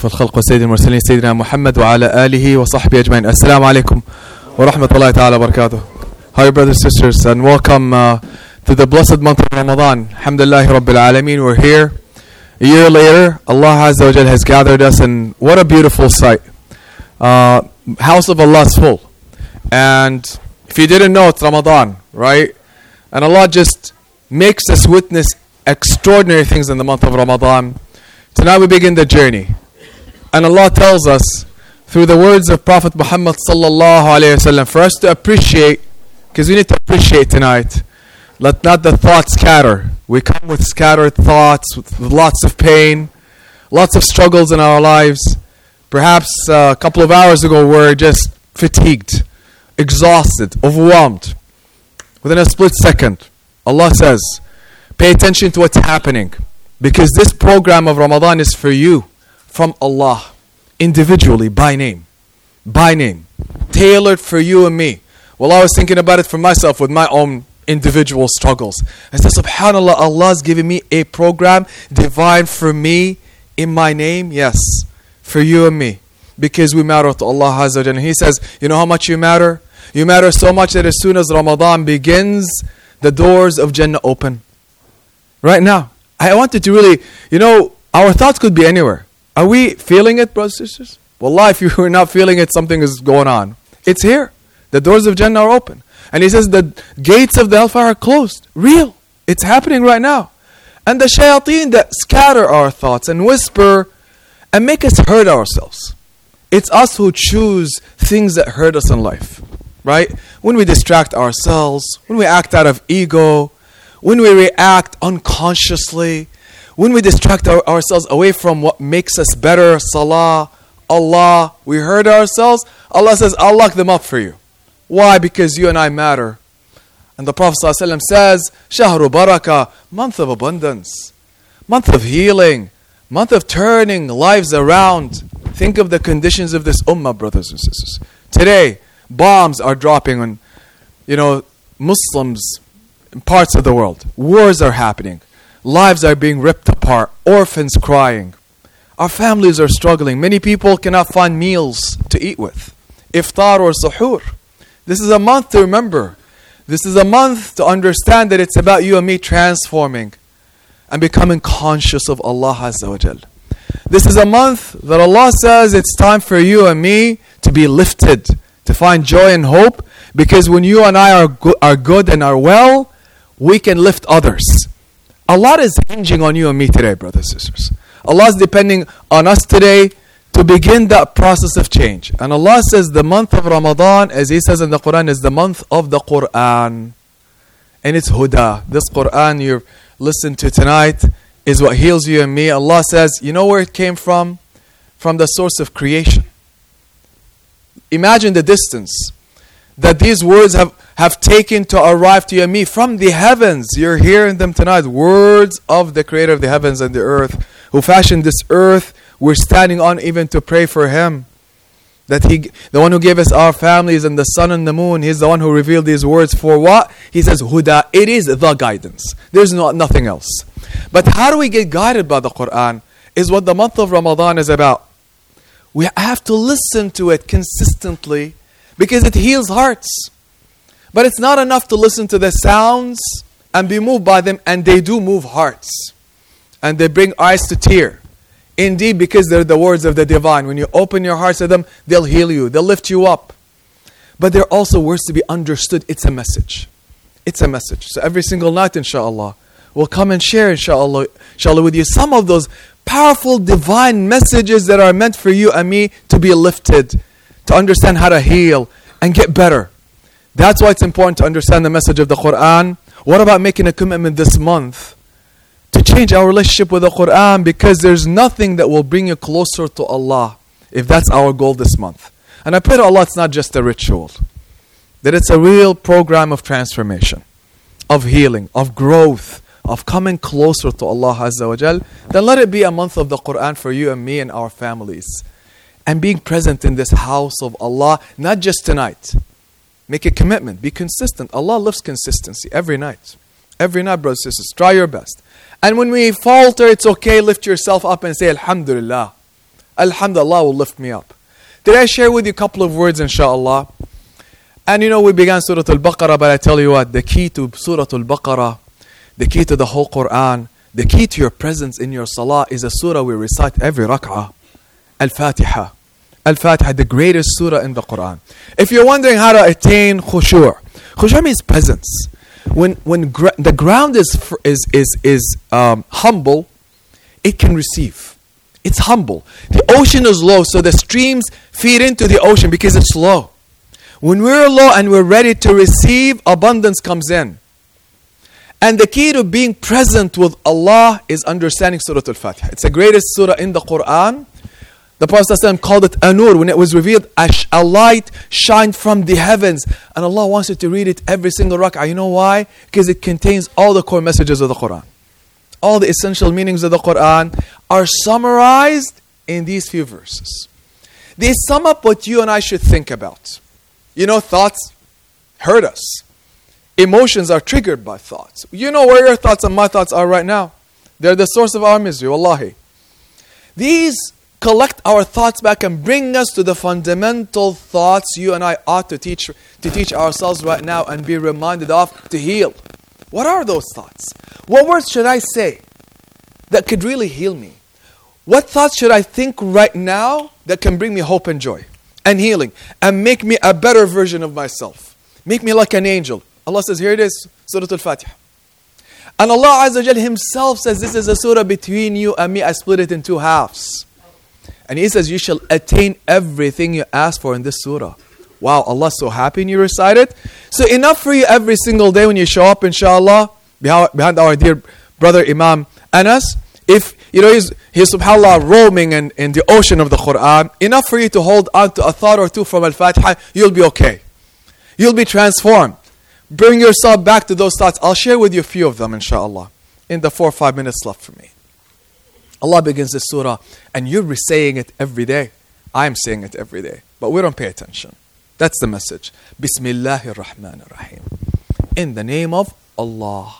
أشرف الخلق وسيد المرسلين سيدنا محمد وعلى آله وصحبه أجمعين السلام عليكم ورحمة الله تعالى وبركاته Hi brothers and sisters and welcome uh, to the blessed month of Ramadan Alhamdulillah Rabbil Alameen We're here a year later Allah Azza wa Jal has gathered us and what a beautiful sight uh, House of Allah is full and if you didn't know it's Ramadan right and Allah just makes us witness extraordinary things in the month of Ramadan Tonight we begin the journey. And Allah tells us through the words of Prophet Muhammad sallallahu alaihi wasallam for us to appreciate because we need to appreciate tonight. Let not the thoughts scatter. We come with scattered thoughts, with lots of pain, lots of struggles in our lives. Perhaps a couple of hours ago we we're just fatigued, exhausted, overwhelmed. Within a split second, Allah says, pay attention to what's happening. Because this program of Ramadan is for you from Allah, individually, by name. By name. Tailored for you and me. Well, I was thinking about it for myself with my own individual struggles. I said, SubhanAllah, Allah's giving me a program divine for me in my name. Yes, for you and me. Because we matter to Allah Azza and He says, You know how much you matter? You matter so much that as soon as Ramadan begins, the doors of Jannah open. Right now. I wanted to really, you know, our thoughts could be anywhere. Are we feeling it, brothers and sisters? Wallah, if you're not feeling it, something is going on. It's here. The doors of Jannah are open. And he says the gates of the hellfire are closed. Real. It's happening right now. And the shayateen that scatter our thoughts and whisper and make us hurt ourselves. It's us who choose things that hurt us in life. Right? When we distract ourselves, when we act out of ego, when we react unconsciously, when we distract our, ourselves away from what makes us better, salah, Allah, we hurt ourselves, Allah says, I'll lock them up for you. Why? Because you and I matter. And the Prophet ﷺ says, Shahru Baraka, month of abundance, month of healing, month of turning lives around. Think of the conditions of this ummah, brothers and sisters. Today, bombs are dropping on, you know, Muslims in parts of the world. Wars are happening. Lives are being ripped apart. Orphans crying. Our families are struggling. Many people cannot find meals to eat with. Iftar or suhoor. This is a month to remember. This is a month to understand that it's about you and me transforming and becoming conscious of Allah Azza wa Jal. This is a month that Allah says it's time for you and me to be lifted, to find joy and hope, because when you and I are, go- are good and are well, we can lift others. A lot is hinging on you and me today, brothers and sisters. Allah is depending on us today to begin that process of change. And Allah says the month of Ramadan, as He says in the Quran, is the month of the Quran. And it's Huda. This Quran you've listened to tonight is what heals you and me. Allah says, you know where it came from? From the source of creation. Imagine the distance that these words have, have taken to arrive to you and me from the heavens. You're hearing them tonight. Words of the creator of the heavens and the earth, who fashioned this earth. We're standing on even to pray for him. That he, the one who gave us our families and the sun and the moon, he's the one who revealed these words for what? He says, Huda, it is the guidance. There's not nothing else. But how do we get guided by the Quran? Is what the month of Ramadan is about. We have to listen to it consistently because it heals hearts. But it's not enough to listen to the sounds and be moved by them, and they do move hearts. And they bring eyes to tear. Indeed, because they're the words of the divine. When you open your hearts to them, they'll heal you, they'll lift you up. But they're also words to be understood. It's a message. It's a message. So every single night, inshallah, we'll come and share, inshallah, inshallah, with you some of those powerful divine messages that are meant for you and me to be lifted to understand how to heal and get better. That's why it's important to understand the message of the Quran. What about making a commitment this month to change our relationship with the Quran because there's nothing that will bring you closer to Allah if that's our goal this month. And I pray to Allah it's not just a ritual, that it's a real program of transformation, of healing, of growth, of coming closer to Allah Azza wa Jal. Then let it be a month of the Quran for you and me and our families and being present in this house of Allah, not just tonight. Make a commitment, be consistent. Allah loves consistency every night. Every night, brothers and sisters, try your best. And when we falter, it's okay, lift yourself up and say, Alhamdulillah. Alhamdulillah will lift me up. Did I share with you a couple of words, inshallah? And you know, we began Surah Al Baqarah, but I tell you what, the key to Surah Al Baqarah, the key to the whole Quran, the key to your presence in your salah is a surah we recite every rak'ah Al Fatiha. Al Fatiha, the greatest surah in the Quran. If you're wondering how to attain khushu', khushu' means presence. When, when gr- the ground is, is, is, is um, humble, it can receive. It's humble. The ocean is low, so the streams feed into the ocean because it's low. When we're low and we're ready to receive, abundance comes in. And the key to being present with Allah is understanding Surah Al Fatiha. It's the greatest surah in the Quran. The Prophet ﷺ called it Anur when it was revealed, a light shined from the heavens. And Allah wants you to read it every single rak'ah. You know why? Because it contains all the core messages of the Quran. All the essential meanings of the Quran are summarized in these few verses. They sum up what you and I should think about. You know, thoughts hurt us. Emotions are triggered by thoughts. You know where your thoughts and my thoughts are right now. They're the source of our misery, wallahi. These collect our thoughts back and bring us to the fundamental thoughts you and I ought to teach to teach ourselves right now and be reminded of to heal. What are those thoughts? What words should I say that could really heal me? What thoughts should I think right now that can bring me hope and joy and healing and make me a better version of myself? Make me like an angel. Allah says, here it is, Surah Al-Fatiha. And Allah Azza Himself says, this is a surah between you and me. I split it in two halves. And He says, You shall attain everything you ask for in this surah. Wow, Allah's so happy when you recite it. So, enough for you every single day when you show up, inshallah, behind our dear brother Imam Anas. If you know he's, he's subhanAllah roaming in, in the ocean of the Quran, enough for you to hold on to a thought or two from Al Fatiha, you'll be okay. You'll be transformed. Bring yourself back to those thoughts. I'll share with you a few of them, inshallah, in the four or five minutes left for me. Allah begins this surah, and you're saying it every day. I'm saying it every day, but we don't pay attention. That's the message. Bismillahir Rahmanir Rahim. In the name of Allah.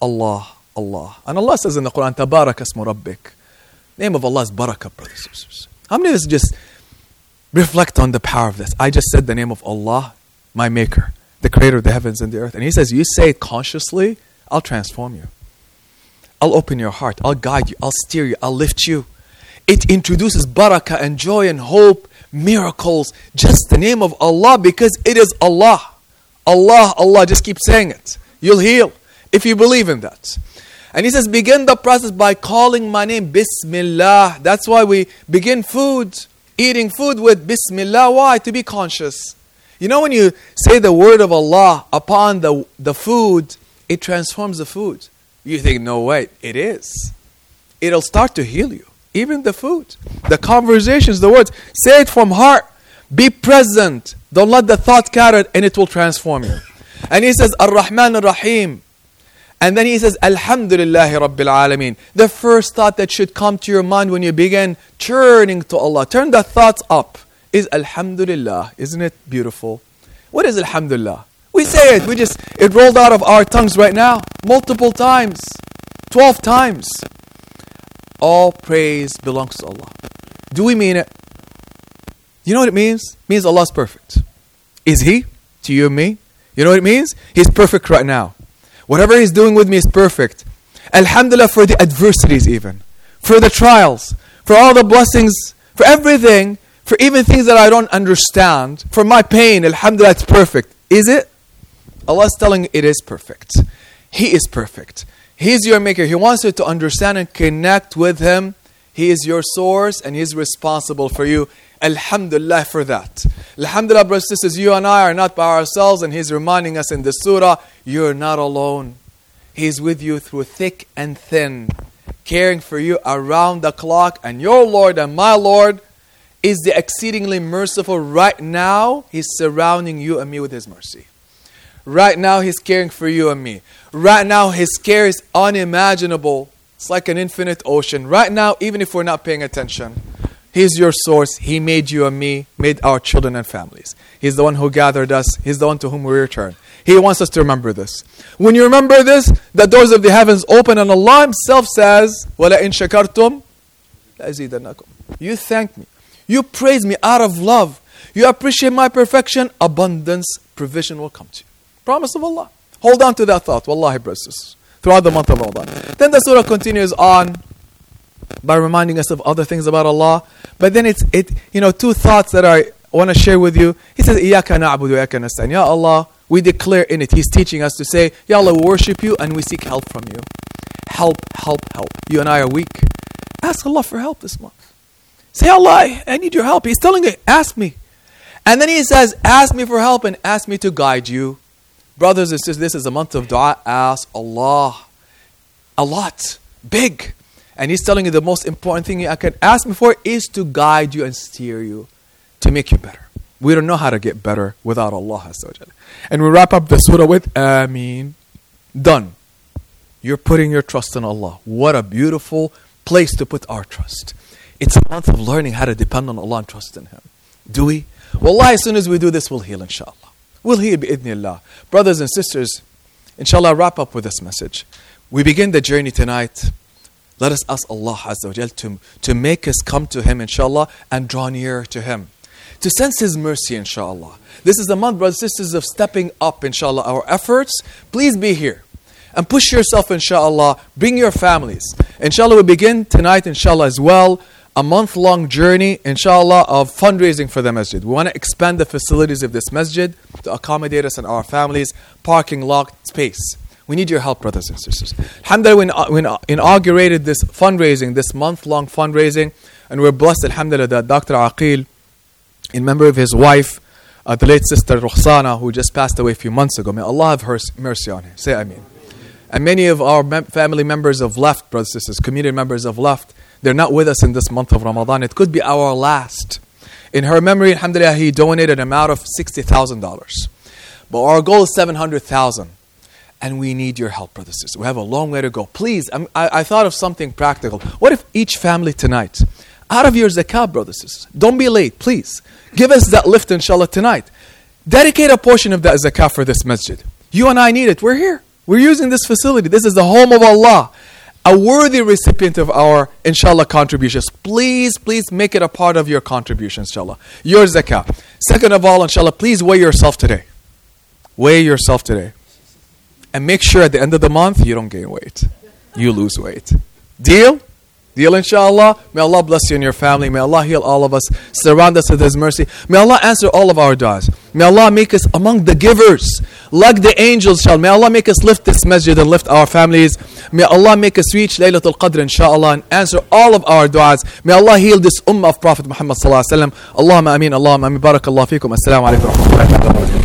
Allah, Allah. And Allah says in the Quran, Tabarak asmu rabbik. Name of Allah is barakah, brothers. How many of us just reflect on the power of this? I just said the name of Allah, my maker, the creator of the heavens and the earth. And He says, You say it consciously, I'll transform you. I'll open your heart. I'll guide you. I'll steer you. I'll lift you. It introduces barakah and joy and hope, miracles, just the name of Allah because it is Allah. Allah, Allah, just keep saying it. You'll heal if you believe in that. And he says, begin the process by calling my name, Bismillah. That's why we begin food, eating food with Bismillah. Why? To be conscious. You know, when you say the word of Allah upon the, the food, it transforms the food. You think, no, wait, it is. It'll start to heal you. Even the food, the conversations, the words. Say it from heart. Be present. Don't let the thought carry it and it will transform you. And he says, Ar-Rahman Ar-Rahim. And then he says, Alhamdulillahi Rabbil Alameen. The first thought that should come to your mind when you begin turning to Allah, turn the thoughts up, is Alhamdulillah. Isn't it beautiful? What is Alhamdulillah? We say it. We just, it rolled out of our tongues right now. Multiple times. 12 times. All praise belongs to Allah. Do we mean it? You know what it means? It means Allah's perfect. Is He? To you and me? You know what it means? He's perfect right now. Whatever He's doing with me is perfect. Alhamdulillah for the adversities, even. For the trials. For all the blessings. For everything. For even things that I don't understand. For my pain. Alhamdulillah, it's perfect. Is it? Allah is telling it is perfect. He is perfect. He's your maker. He wants you to understand and connect with Him. He is your source and He's responsible for you. Alhamdulillah for that. Alhamdulillah, brothers and sisters, you and I are not by ourselves, and He's reminding us in the surah, you're not alone. He's with you through thick and thin, caring for you around the clock, and your Lord and my Lord is the exceedingly merciful right now. He's surrounding you and me with His mercy. Right now, He's caring for you and me. Right now, His care is unimaginable. It's like an infinite ocean. Right now, even if we're not paying attention, He's your source. He made you and me, made our children and families. He's the one who gathered us. He's the one to whom we return. He wants us to remember this. When you remember this, the doors of the heavens open, and Allah Himself says, وَلَئِن شَكَرْتُمْ لأزيدنكم. You thank me. You praise me out of love. You appreciate my perfection. Abundance, provision will come to you. Promise of Allah. Hold on to that thought. Wallahi, brothers. Throughout the month of Ramadan. Then the surah continues on by reminding us of other things about Allah. But then it's it you know two thoughts that I want to share with you. He says. Ya Allah, we declare in it. He's teaching us to say, "Ya Allah, we worship you and we seek help from you. Help, help, help. You and I are weak. Ask Allah for help this month. Say, Allah, I need your help. He's telling you, ask me. And then he says, ask me for help and ask me to guide you. Brothers and sisters, this is a month of dua. Ask Allah a lot, big. And he's telling you the most important thing I can ask me for is to guide you and steer you to make you better. We don't know how to get better without Allah. And we wrap up the surah with Ameen. Done. You're putting your trust in Allah. What a beautiful place to put our trust. It's a month of learning how to depend on Allah and trust in Him. Do we? Wallah, as soon as we do this, we'll heal, inshallah. We'll heal, bi'idhnillah. Brothers and sisters, inshallah, wrap up with this message. We begin the journey tonight let us ask Allah Azza wa to, to make us come to Him, inshallah, and draw near to Him. To sense His mercy, inshallah. This is the month, brothers and sisters, of stepping up, inshallah, our efforts. Please be here. And push yourself, inshallah. Bring your families. Inshallah, we begin tonight, inshallah, as well. A month long journey, inshallah, of fundraising for the masjid. We want to expand the facilities of this masjid to accommodate us and our families, parking lot, space. We need your help, brothers and sisters. Alhamdulillah, we inaugurated this fundraising, this month long fundraising, and we're blessed, Alhamdulillah, that Dr. Aqil, in memory of his wife, uh, the late sister Rukhsana, who just passed away a few months ago, may Allah have her mercy on her. Say Ameen. And many of our mem- family members have left, brothers and sisters, community members have left. They're not with us in this month of Ramadan. It could be our last. In her memory, Alhamdulillah, he donated an amount of $60,000. But our goal is 700000 and we need your help, brothers and sisters. We have a long way to go. Please, I, I thought of something practical. What if each family tonight, out of your zakat, brothers and sisters, don't be late, please. Give us that lift, inshallah, tonight. Dedicate a portion of that zakat for this masjid. You and I need it. We're here. We're using this facility. This is the home of Allah. A worthy recipient of our, inshallah, contributions. Please, please make it a part of your contributions, inshallah. Your zakat. Second of all, inshallah, please weigh yourself today. Weigh yourself today and make sure at the end of the month you don't gain weight. You lose weight. Deal? Deal, inshallah. May Allah bless you and your family. May Allah heal all of us. Surround us with His mercy. May Allah answer all of our du'as. May Allah make us among the givers, like the angels shall. May Allah make us lift this masjid and lift our families. May Allah make us reach Laylatul Qadr, inshallah, and answer all of our du'as. May Allah heal this ummah of Prophet Muhammad sallallahu alaihi wasallam. Allahumma ameen. Allahumma ameen. Barakallahu fikum. Assalamu alaikum